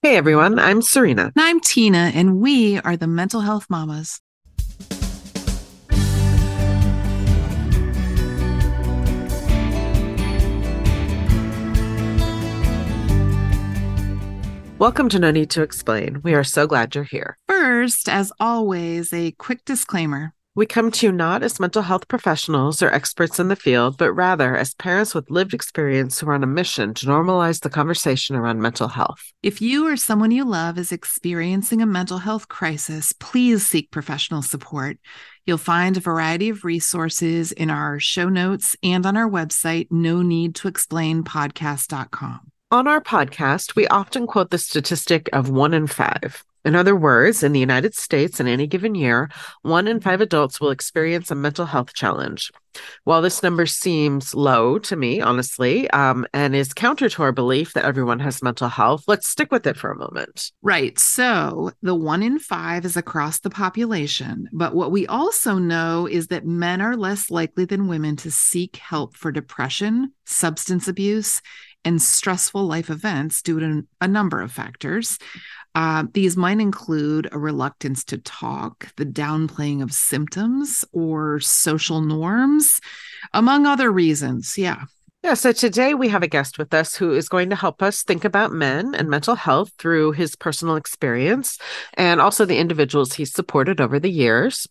Hey everyone, I'm Serena. And I'm Tina, and we are the Mental Health Mamas. Welcome to No Need to Explain. We are so glad you're here. First, as always, a quick disclaimer. We come to you not as mental health professionals or experts in the field, but rather as parents with lived experience who are on a mission to normalize the conversation around mental health. If you or someone you love is experiencing a mental health crisis, please seek professional support. You'll find a variety of resources in our show notes and on our website, no need to explain podcast.com. On our podcast, we often quote the statistic of one in five. In other words, in the United States in any given year, one in five adults will experience a mental health challenge. While this number seems low to me, honestly, um, and is counter to our belief that everyone has mental health, let's stick with it for a moment. Right. So the one in five is across the population. But what we also know is that men are less likely than women to seek help for depression, substance abuse, and stressful life events due to a number of factors. Uh, these might include a reluctance to talk, the downplaying of symptoms, or social norms, among other reasons. Yeah. Yeah, so today we have a guest with us who is going to help us think about men and mental health through his personal experience and also the individuals he's supported over the years.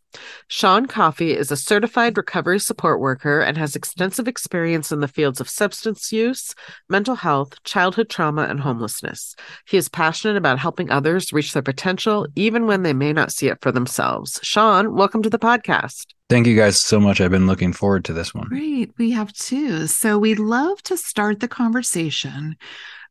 Shaun Coffey is a certified recovery support worker and has extensive experience in the fields of substance use, mental health, childhood trauma, and homelessness. He is passionate about helping others reach their potential, even when they may not see it for themselves. Shaun, welcome to the podcast. Thank you guys so much. I've been looking forward to this one. Great. We have too. So we'd love to start the conversation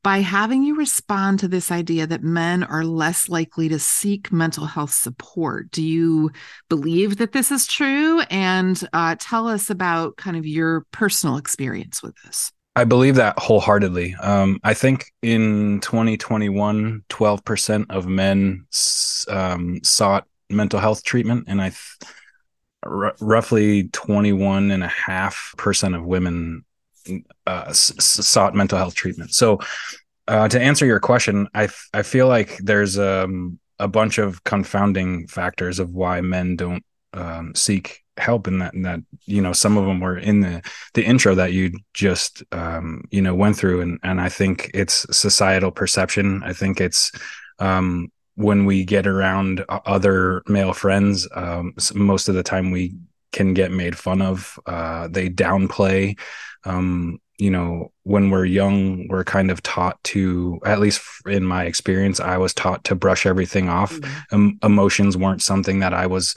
by having you respond to this idea that men are less likely to seek mental health support. Do you believe that this is true? And uh, tell us about kind of your personal experience with this. I believe that wholeheartedly. Um, I think in 2021, 12% of men um, sought mental health treatment. And I, th- r- roughly 21 and a half percent of women uh, s- sought mental health treatment. So, uh, to answer your question, I, f- I feel like there's um, a bunch of confounding factors of why men don't um, seek help in that and that you know some of them were in the the intro that you just um you know went through and and i think it's societal perception i think it's um when we get around other male friends, um, most of the time we can get made fun of. Uh, they downplay. Um, you know, when we're young, we're kind of taught to, at least in my experience, I was taught to brush everything off. Mm-hmm. Um, emotions weren't something that I was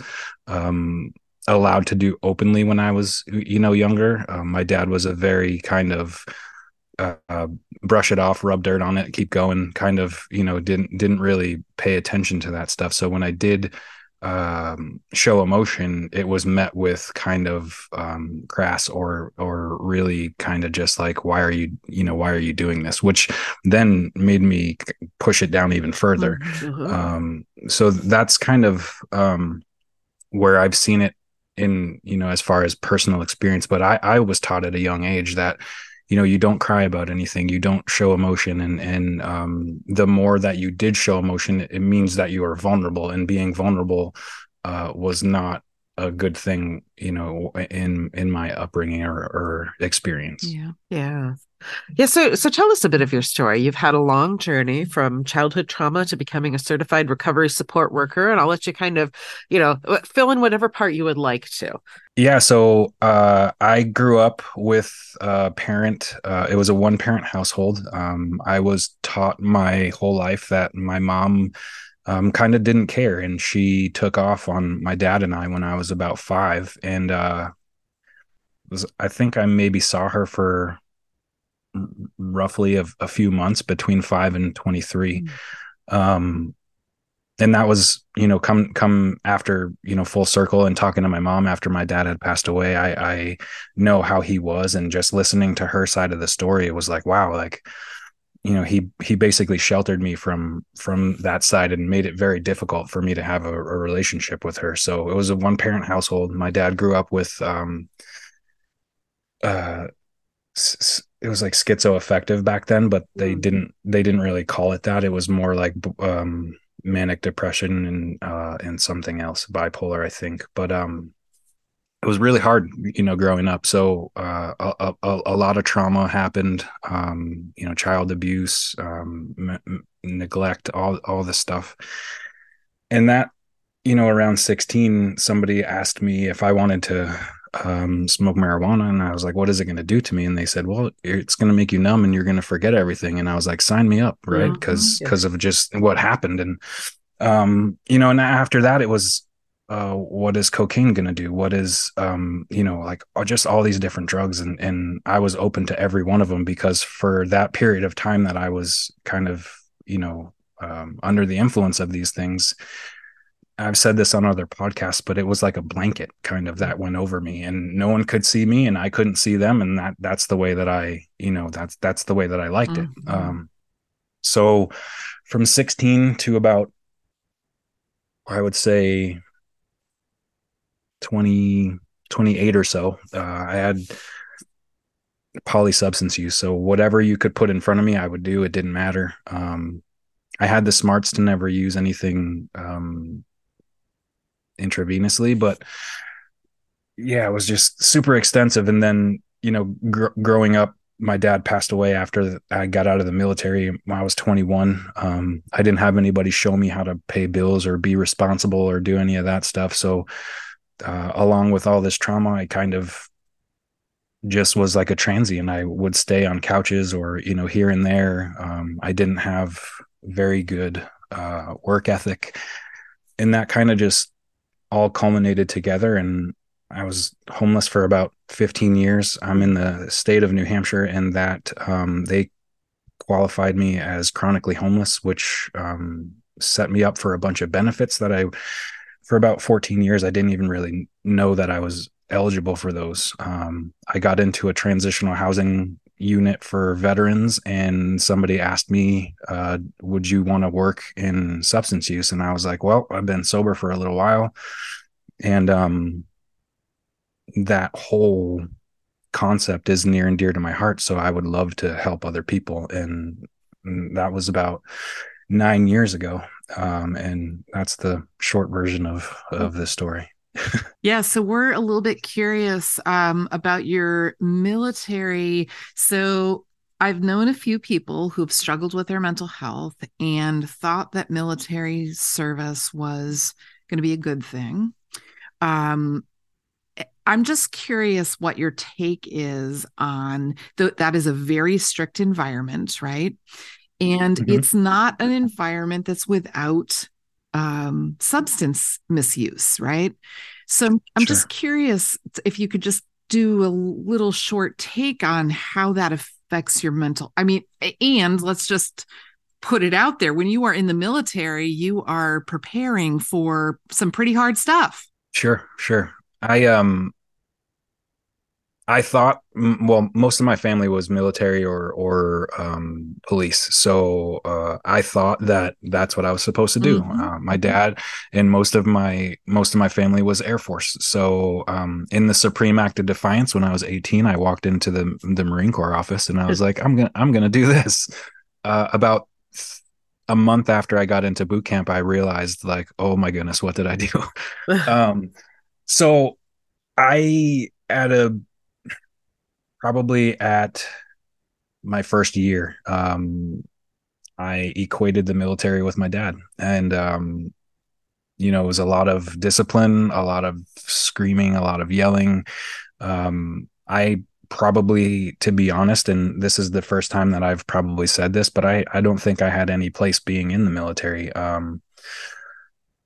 um, allowed to do openly when I was, you know, younger. Um, my dad was a very kind of uh, brush it off, rub dirt on it, keep going. Kind of, you know, didn't didn't really pay attention to that stuff. So when I did um, show emotion, it was met with kind of um, crass or or really kind of just like, why are you, you know, why are you doing this? Which then made me push it down even further. Mm-hmm. Um, so that's kind of um, where I've seen it in, you know, as far as personal experience. But I I was taught at a young age that you know you don't cry about anything you don't show emotion and and um, the more that you did show emotion it means that you are vulnerable and being vulnerable uh, was not a good thing you know in in my upbringing or, or experience. Yeah. Yeah yeah, so so tell us a bit of your story. You've had a long journey from childhood trauma to becoming a certified recovery support worker, and I'll let you kind of, you know, fill in whatever part you would like to. Yeah, so uh, I grew up with a parent. Uh, it was a one parent household. Um, I was taught my whole life that my mom um, kind of didn't care, and she took off on my dad and I when I was about five, and uh, was I think I maybe saw her for roughly a, a, few months between five and 23. Mm. Um, and that was, you know, come, come after, you know, full circle and talking to my mom after my dad had passed away. I, I know how he was and just listening to her side of the story, it was like, wow, like, you know, he, he basically sheltered me from, from that side and made it very difficult for me to have a, a relationship with her. So it was a one parent household. My dad grew up with, um, uh, it was like schizoaffective back then, but they Mm. didn't they didn't really call it that. It was more like um, manic depression and uh, and something else, bipolar, I think. But um, it was really hard, you know, growing up. So uh, a, a, a lot of trauma happened, um, you know, child abuse, um, m- m- neglect, all all this stuff, and that, you know, around sixteen, somebody asked me if I wanted to um, smoke marijuana, and I was like, "What is it going to do to me?" And they said, "Well, it's going to make you numb, and you're going to forget everything." And I was like, "Sign me up, right?" Because Yeah. because of just what happened, and um, you know, and after that, it was uh, what is cocaine going to do? What is, um, you know, like uh, just all these different drugs. And, and I was open to every one of them because for that period of time that I was kind of, you know, um, under the influence of these things, I've said this on other podcasts, but it was like a blanket kind of that went over me and no one could see me and I couldn't see them. And that, that's the way that I, you know, that's, that's the way that I liked it. Mhm. Um, so from 16 to about, I would say 20, 28 or so, uh, I had polysubstance use. So whatever you could put in front of me, I would do. It didn't matter. Um, I had the smarts to never use anything um, intravenously, but yeah, it was just super extensive. And then, you know, gr- growing up, my dad passed away after I got out of the military when I was 21. Um, I didn't have anybody show me how to pay bills or be responsible or do any of that stuff. So, uh, along with all this trauma, I kind of just was like a transient. I would stay on couches or, you know, here and there. Um, I didn't have very good uh, work ethic. And that kind of just all culminated together. And I was homeless for about 15 years. I'm in the state of New Hampshire, and that um, they qualified me as chronically homeless, which um, set me up for a bunch of benefits that I, for about 14 years, I didn't even really know that I was eligible for those. Um, I got into a transitional housing unit for veterans, and somebody asked me, uh, "Would you want to work in substance use?" And I was like, "Well, I've been sober for a little while," and um, that whole concept is near and dear to my heart. So I would love to help other people, and, and that was about nine years ago. Um, and that's the short version of of this story. Yeah, so we're a little bit curious um, about your military. So I've known a few people who've struggled with their mental health and thought that military service was going to be a good thing. Um, I'm just curious what your take is on th- that is a very strict environment, right? And Mhm. it's not an environment that's without um, substance misuse, right? So I'm, Sure. just curious if you could just do a little short take on how that affects your mental. I mean, and let's just put it out there. When you are in the military, you are preparing for some pretty hard stuff. Sure, sure. I um I thought well most of my family was military or or um police. So uh I thought that that's what I was supposed to do. Mhm. Uh, my dad and most of my most of my family was Air Force. So um in the Supreme Act of Defiance when I was 18, I walked into the the Marine Corps office and I was like I'm going to I'm to do this. Uh about a month after I got into boot camp, I realized like, oh my goodness, what did I do? um so i at a probably at my first year um i equated the military with my dad. And um you know it was a lot of discipline a lot of screaming a lot of yelling. Um i probably to be honest and this is the first time that i've probably said this but i i don't think i had any place being in the military. Um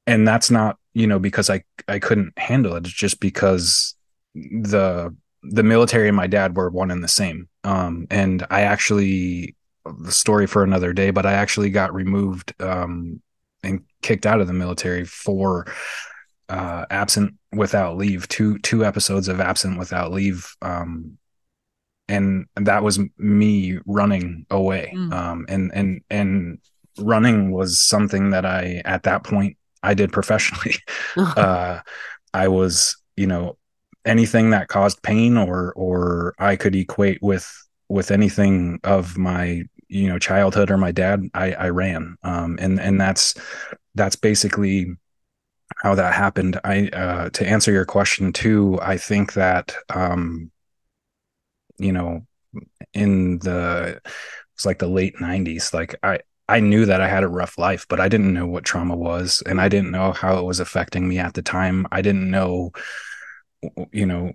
and that's not you know because i i couldn't handle it. It's just because the the military and my dad were one and the same. Um and i actually the story for another day but i actually got removed um and kicked out of the military for uh absent without leave two two episodes of absent without leave um and that was me running away. Mm. um and and and running was something that i at that point i did professionally. Uh i was you know anything that caused pain or or i could equate with with anything of my you know childhood or my dad i i ran um and and that's that's basically how that happened i uh to answer your question too i think that um you know in the it's like the late 90s like i I knew that I had a rough life, but I didn't know what trauma was and I didn't know how it was affecting me at the time. I didn't know you know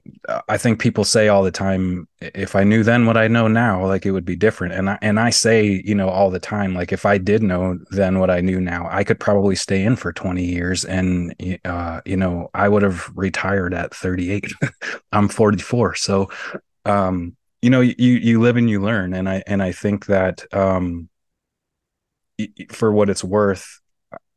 i think people say all the time if i knew then what i know now like it would be different. And i and i say you know all the time like if i did know then what i knew now i could probably stay in for 20 years and uh, you know i would have retired at 38 i'm 44 so um you know you you live and you learn. And i and i think that um for what it's worth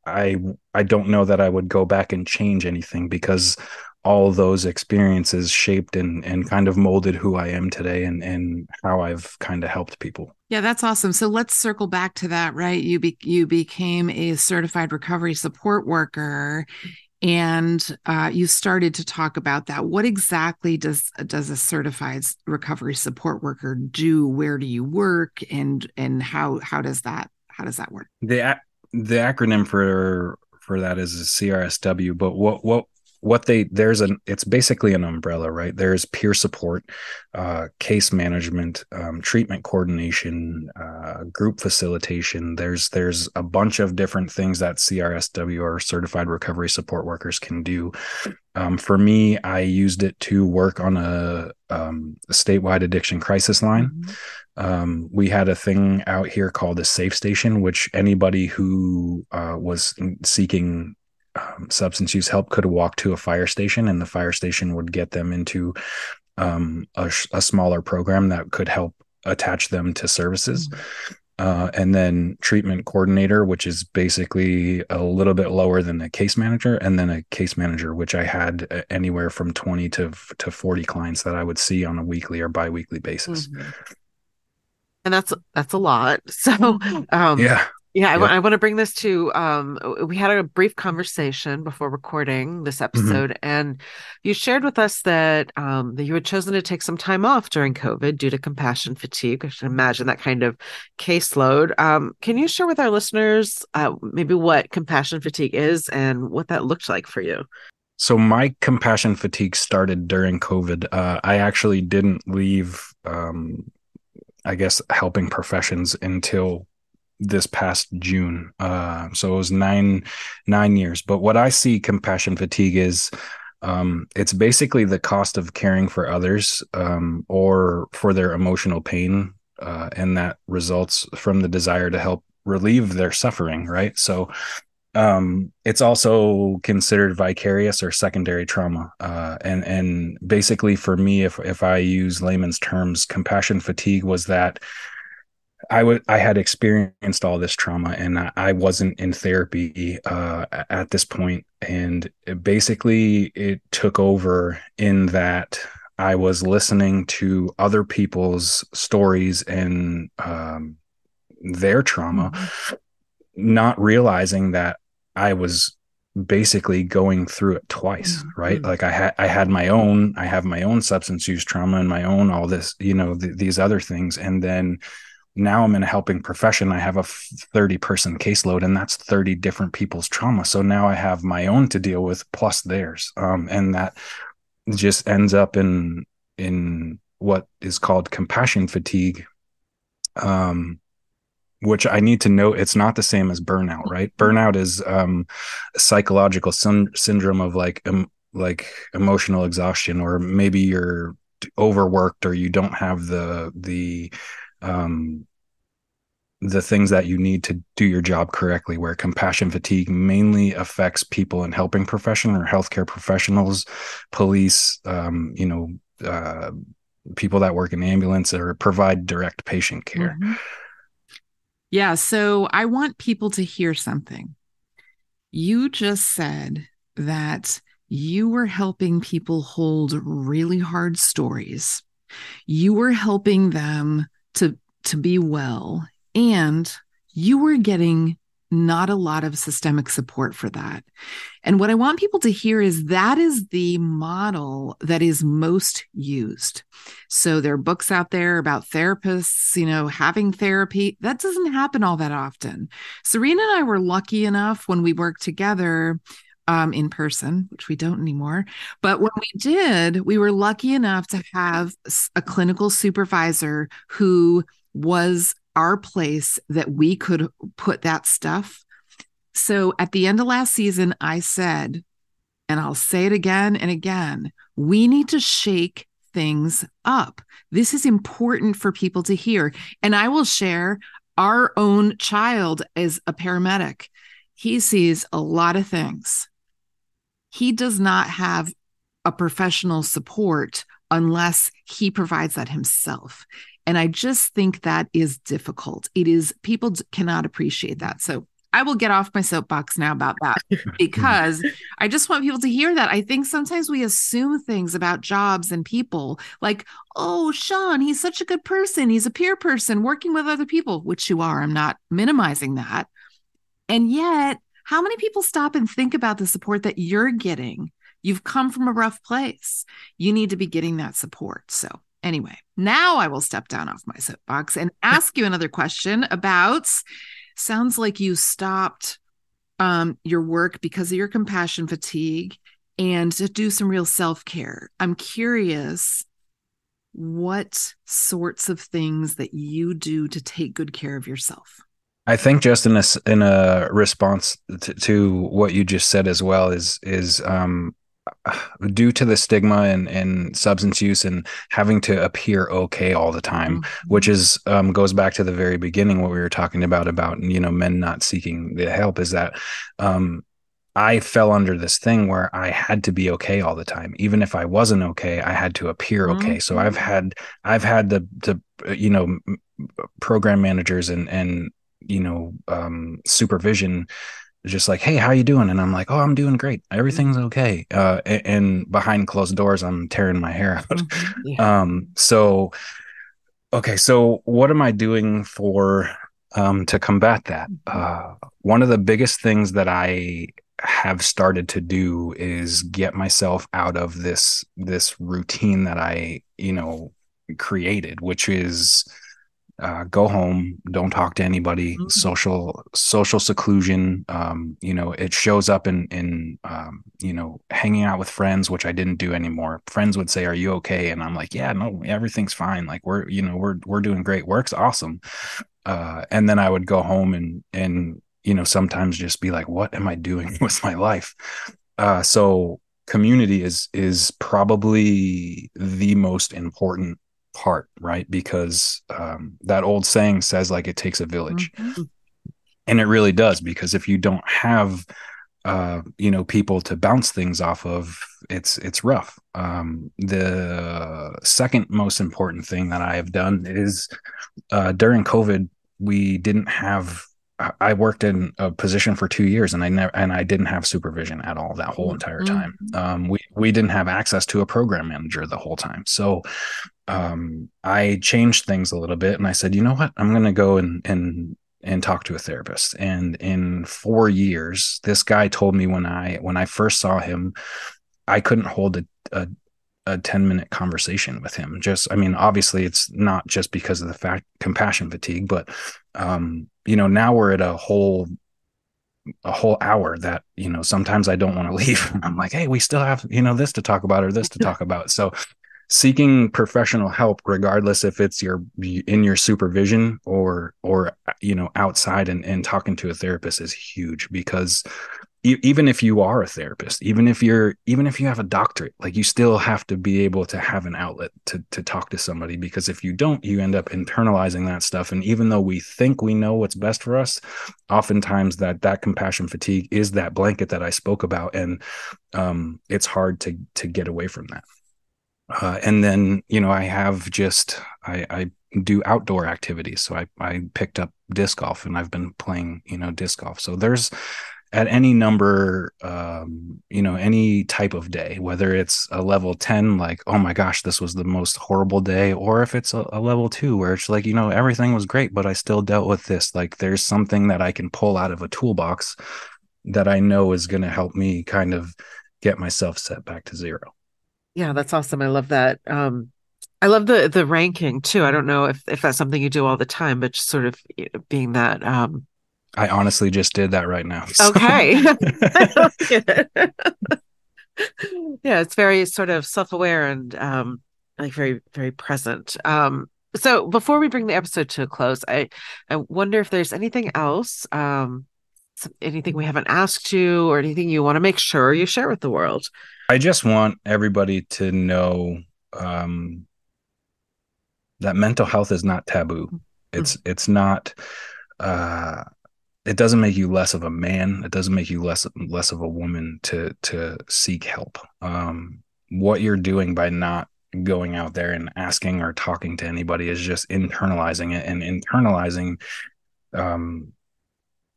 i i don't know that i would go back and change anything because all those experiences shaped and and kind of molded who I am today and and how I've kind of helped people. Yeah, that's awesome. So let's circle back to that, right? You be, you became a certified recovery support worker and uh, you started to talk about that. What exactly does does a certified recovery support worker do? Where do you work and and how how does that how does that work? The the acronym for for that is a CRSW, but what what what they there's an it's basically an umbrella right? There's peer support uh, case management um, treatment coordination uh, group facilitation. There's there's a bunch of different things that crsw or certified recovery support workers can do. Um, for me i used it to work on a, um, a statewide addiction crisis line. Mm-hmm. Um, we had a thing out here called a safe station which anybody who uh, was seeking um, substance use help could walk to a fire station and the fire station would get them into um, a, a, smaller program that could help attach them to services. Mm-hmm. Uh, and then treatment coordinator, which is basically a little bit lower than a case manager, and then a case manager, which I had uh, anywhere from 20 to, to 40 clients that I would see on a weekly or biweekly basis. Mm-hmm. And that's, that's a lot. So, um, yeah, yeah, I, w- I want to bring this to. Um, we had a brief conversation before recording this mm-hmm. episode, mm-hmm. and you shared with us that um, that you had chosen to take some time off during COVID due to compassion fatigue. I should imagine that kind of caseload. Um, can you share with our listeners uh, maybe what compassion fatigue is and what that looked like for you? So my compassion fatigue started during COVID. Uh, I actually didn't leave. Um, I guess helping professions until this past June. Uh, so it was nine nine years. But what I see compassion fatigue is um, it's basically the cost of caring for others um, or for their emotional pain, uh, and that results from the desire to help relieve their suffering. Right. So um, it's also considered vicarious or secondary trauma. Uh, and and basically for me, if if I use layman's terms, compassion fatigue was that I would I had experienced all this trauma and I, I wasn't in therapy uh, at this point, and it basically it took over in that I was listening to other people's stories and um, their trauma, mm-hmm. not realizing that I was basically going through it twice mm-hmm. right like i had i had my own i have my own substance use trauma and my own all this you know th- these other things and then now I'm in a helping profession. I have a 30 person caseload, and that's 30 different people's trauma. So now I have my own to deal with plus theirs. Um, and that just ends up in in what is called compassion fatigue. Um, which I need to note, it's not the same as burnout, right? Burnout is um, a psychological syn- syndrome of like like emotional exhaustion, or maybe you're overworked or you don't have the the um, the things that you need to do your job correctly where compassion fatigue mainly affects people in helping profession or healthcare professionals police um, you know uh, people that work in ambulance or provide direct patient care. Mm-hmm. yeah so i want people to hear something. You just said that you were helping people hold really hard stories. You were helping them to to be well and you were getting not a lot of systemic support for that. And what I want people to hear is that is the model that is most used. So there are books out there about therapists, you know, having therapy. That doesn't happen all that often. Serena and I were lucky enough when we worked together um, in person, which we don't anymore. But when we did, we were lucky enough to have a clinical supervisor who was our place that we could put that stuff. So at the end of last season, I said, and I'll say it again and again, we need to shake things up. This is important for people to hear. And I will share our own child is a paramedic. He sees a lot of things. He does not have a professional support unless he provides that himself. And I just think that is difficult. It is, people cannot appreciate that. So I will get off my soapbox now about that mm-hmm. because I just want people to hear that. I think sometimes we assume things about jobs and people like, oh, Shaun, he's such a good person. He's a peer person working with other people, which you are. I'm not minimizing that. And yet, how many people stop and think about the support that you're getting? You've come from a rough place. You need to be getting that support. So, Anyway, now I will step down off my soapbox and ask you another question about sounds like you stopped um, your work because of your compassion fatigue and to do some real self care. I'm curious what sorts of things that you do to take good care of yourself. I think just in a in a response to, to what you just said as well is is um, due to the stigma and, and substance use and having to appear okay all the time mm-hmm. which is um, goes back to the very beginning what we were talking about about you know men not seeking the help is that um, i fell under this thing where i had to be okay all the time even if i wasn't okay i had to appear okay mm-hmm. so i've mm-hmm. had i've had the the you know program managers and and you know um, supervision just like, "Hey, how you doing?" And I'm like, "Oh, I'm doing great. Everything's okay." Uh, and, and, behind closed doors, I'm tearing my hair out. Mm-hmm. Yeah. Um, so, okay, so what am I doing for um, to combat that? Mm-hmm. Uh, one of the biggest things that I have started to do is get myself out of this this routine that I, you know, created, which is uh, go home don't talk to anybody mm-hmm. social social seclusion um, you know it shows up in in um, you know hanging out with friends which i didn't do anymore. Friends would say are you okay? And i'm like yeah no everything's fine. Like we're you know we're we're doing great. Work's awesome. Uh, and then i would go home and and you know sometimes just be like what am i doing with my life? Uh, so community is is probably the most important part, right? Because um, that old saying says like it takes a village, mm-hmm. and it really does. Because if you don't have uh, you know people to bounce things off of, it's it's rough. Um, the second most important thing that I have done is uh, during COVID, we didn't have I worked in a position for two years and I never and I didn't have supervision at all that whole mm-hmm. entire time. Um, we we didn't have access to a program manager the whole time. So um, I changed things a little bit and I said, you know what, I'm going to go and and and talk to a therapist. And in four years, this guy told me when I when I first saw him, I couldn't hold a, a a 10 minute conversation with him. Just i mean obviously it's not just because of the fact compassion fatigue but um you know now we're at a whole a whole hour that you know sometimes i don't want to leave. I'm like hey we still have you know this to talk about or this to talk about. So seeking professional help regardless if it's your in your supervision or or you know outside and, and talking to a therapist is huge because even if you are a therapist even if you're even if you have a doctorate like you still have to be able to have an outlet to to talk to somebody because if you don't you end up internalizing that stuff. And even though we think we know what's best for us oftentimes that that compassion fatigue is that blanket that i spoke about. And um, it's hard to to get away from that uh, and then you know I have just I, I do outdoor activities. So I I picked up disc golf and I've been playing you know disc golf. So there's at any number um you know any type of day whether it's a level 10 like oh my gosh this was the most horrible day or if it's a, a level 2 where it's like you know everything was great but i still dealt with this like there's something that i can pull out of a toolbox that i know is going to help me kind of get myself set back to zero yeah that's awesome i love that um I love the the ranking too. I don't know if if that's something you do all the time, but just sort of being that um I honestly just did that right now. So. Okay. yeah, it's very sort of self-aware and um like very very present. Um so before we bring the episode to a close, I I wonder if there's anything else um anything we haven't asked you or anything you want to make sure you share with the world. I just want everybody to know um that mental health is not taboo. Mm-hmm. It's mm-hmm. it's not uh it doesn't make you less of a man. It doesn't make you less less of a woman to to seek help. Um, what you're doing by not going out there and asking or talking to anybody is just internalizing it, and internalizing, um,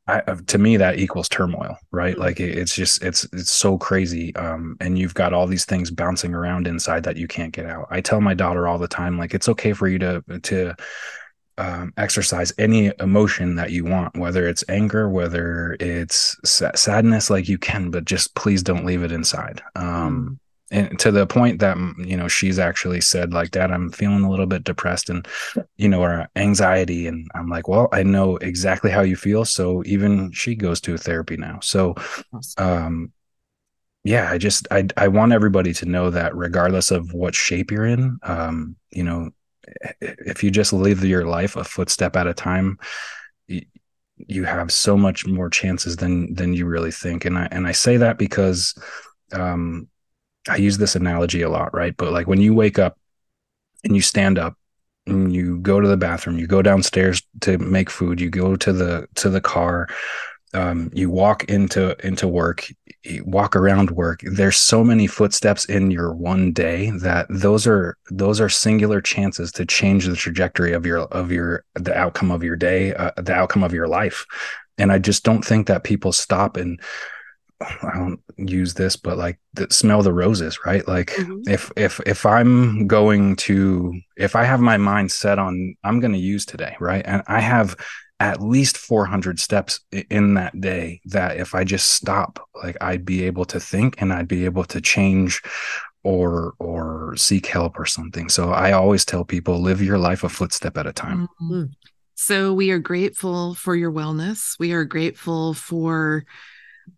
I, to me that equals turmoil, right? Mm-hmm. Like it, it's just it's it's so crazy, um, and you've got all these things bouncing around inside that you can't get out. I tell my daughter all the time, like it's okay for you to to um, exercise any emotion that you want, whether it's anger, whether it's sadness, like you can, but just please don't leave it inside. Um, mm. And to the point that you know she's actually said, like, "Dad, I'm feeling a little bit depressed and you know, or anxiety." And I'm like, "Well, I know exactly how you feel." So even she goes to therapy now. So, um, yeah, I just I I want everybody to know that regardless of what shape you're in, um, you know, if you just live your life a footstep at a time you have so much more chances than than you really think and i and i say that because um i use this analogy a lot right? But like when you wake up and you stand up and you go to the bathroom you go downstairs to make food you go to the to the car um, you walk into into work walk around work there's so many footsteps in your one day that those are those are singular chances to change the trajectory of your of your the outcome of your day uh, the outcome of your life. And i just don't think that people stop and I don't use this, but like the, smell the roses, right? Like mm-hmm. if if if I'm going to if I have my mind set on I'm going to use today, right? And I have at least 400 steps in that day that if I just stop, like I'd be able to think and I'd be able to change or or seek help or something. So I always tell people live your life a footstep at a time. Mm-hmm. So we are grateful for your wellness. We are grateful for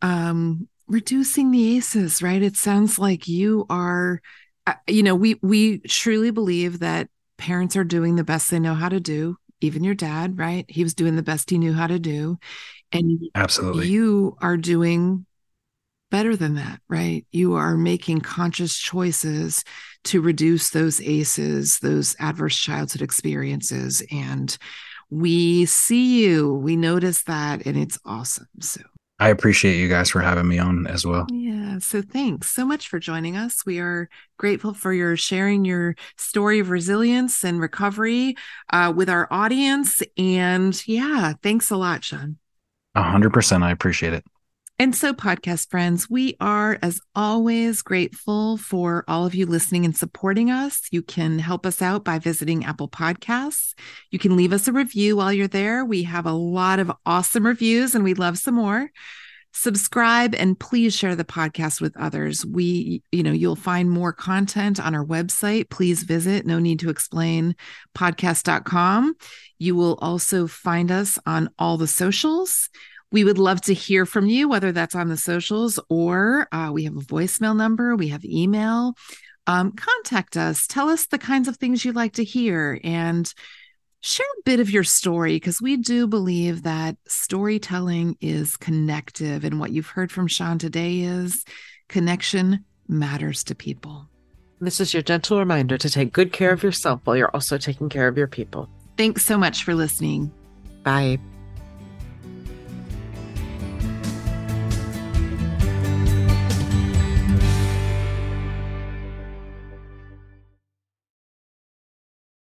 um reducing the ACEs, right? It sounds like you are uh, you know, we we truly believe that parents are doing the best they know how to do even your dad, right? He was doing the best he knew how to do. And absolutely, you are doing better than that, right? You are making conscious choices to reduce those ACEs, those adverse childhood experiences. And we see you, we notice that, and it's awesome. So I appreciate you guys for having me on as well. Yeah. So thanks so much for joining us. We are grateful for your sharing your story of resilience and recovery uh, with our audience. And yeah, thanks a lot, Shaun. A hundred percent. I appreciate it. And so, podcast friends, we are, as always, grateful for all of you listening and supporting us. You can help us out by visiting Apple Podcasts. You can leave us a review while you're there. We have a lot of awesome reviews and we'd love some more. Subscribe and please share the podcast with others. We, you know, you'll find more content on our website. Please visit no need to explain podcast.com. You will also find us on all the socials. We would love to hear from you, whether that's on the socials or uh, we have a voicemail number, we have email. Um, contact us, tell us the kinds of things you'd like to hear, and share a bit of your story because we do believe that storytelling is connective. And what you've heard from Shaun today is connection matters to people. This is your gentle reminder to take good care of yourself while you're also taking care of your people. Thanks so much for listening. Bye.